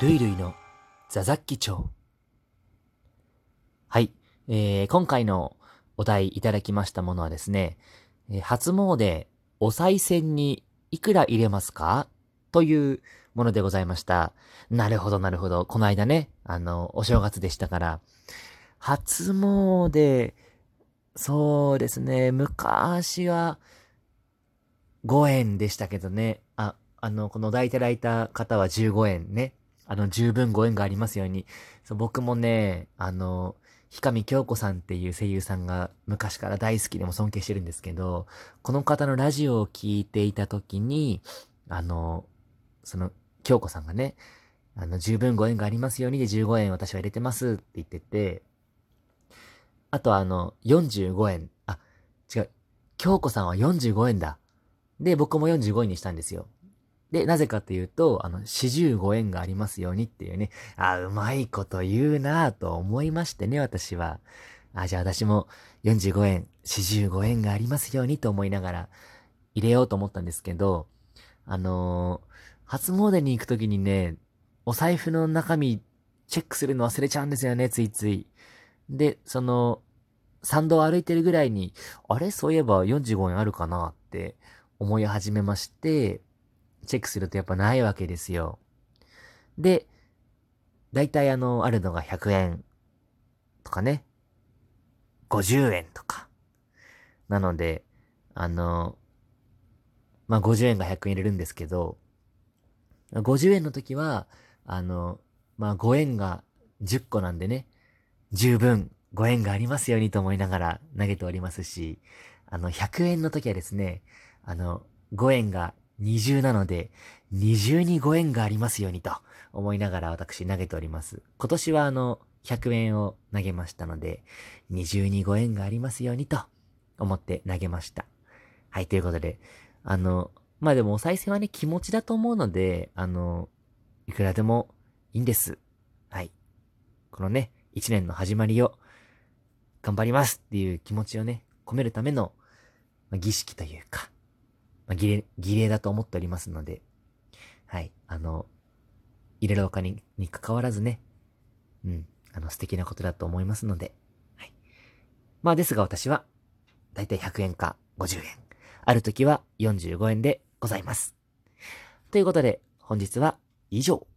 ルイルイのザザッキ町。はい。えー、今回のお題いただきましたものはですね、初詣、お賽銭にいくら入れますか？というものでございました。なるほど、なるほど。この間ね、あの、お正月でしたから、初詣、そうですね、昔は、5円でしたけどね。あ、あの、このお題いただいた方は15円ね。あの、十分ご縁がありますように。そう僕もね、あの、ひかみ京子さんっていう声優さんが昔から大好きでも尊敬してるんですけど、この方のラジオを聞いていた時に、あの、その、京子さんがね、あの、十分ご縁がありますようにで15円私は入れてますって言ってて、あとあの、45円。あ、違う。京子さんは45円だ。で、僕も45円にしたんですよ。で、なぜかというと、あの、45円がありますようにっていうね、あ、うまいこと言うなぁと思いましてね、私は。あ、じゃあ私も45円、45円がありますようにと思いながら入れようと思ったんですけど、あのー初詣に行くときにね、お財布の中身チェックするの忘れちゃうんですよね、ついつい。で、その、参道を歩いてるぐらいに、あれ？そういえば45円あるかなって思い始めまして、チェックするとやっぱないわけですよ。で、だいたいあの、あるのが100円とかね、50円とか。なので、あの、まあ、50円が100円入れるんですけど、50円の時は、あの、まあ、5円が10個なんでね、十分ご縁がありますようにと思いながら投げておりますし、あの、100円の時はですね、あの、5円が20なので、20にご縁がありますようにと思いながら私投げております。今年はあの、100円を投げましたので、20にご縁がありますようにと思って投げました。はい、ということで、あの、まあでもお賽銭はね、気持ちだと思うので、あの、いくらでもいいんです。はい。このね、一年の始まりを頑張りますっていう気持ちをね、込めるための、儀式というか、まあ、儀礼、儀礼だと思っておりますので、はい。あの、入れるお金に関わらずね、うん、あの、素敵なことだと思いますので、はい。まあですが私は、だいたい100円か50円。ある時は45円でございます。ということで、本日は以上。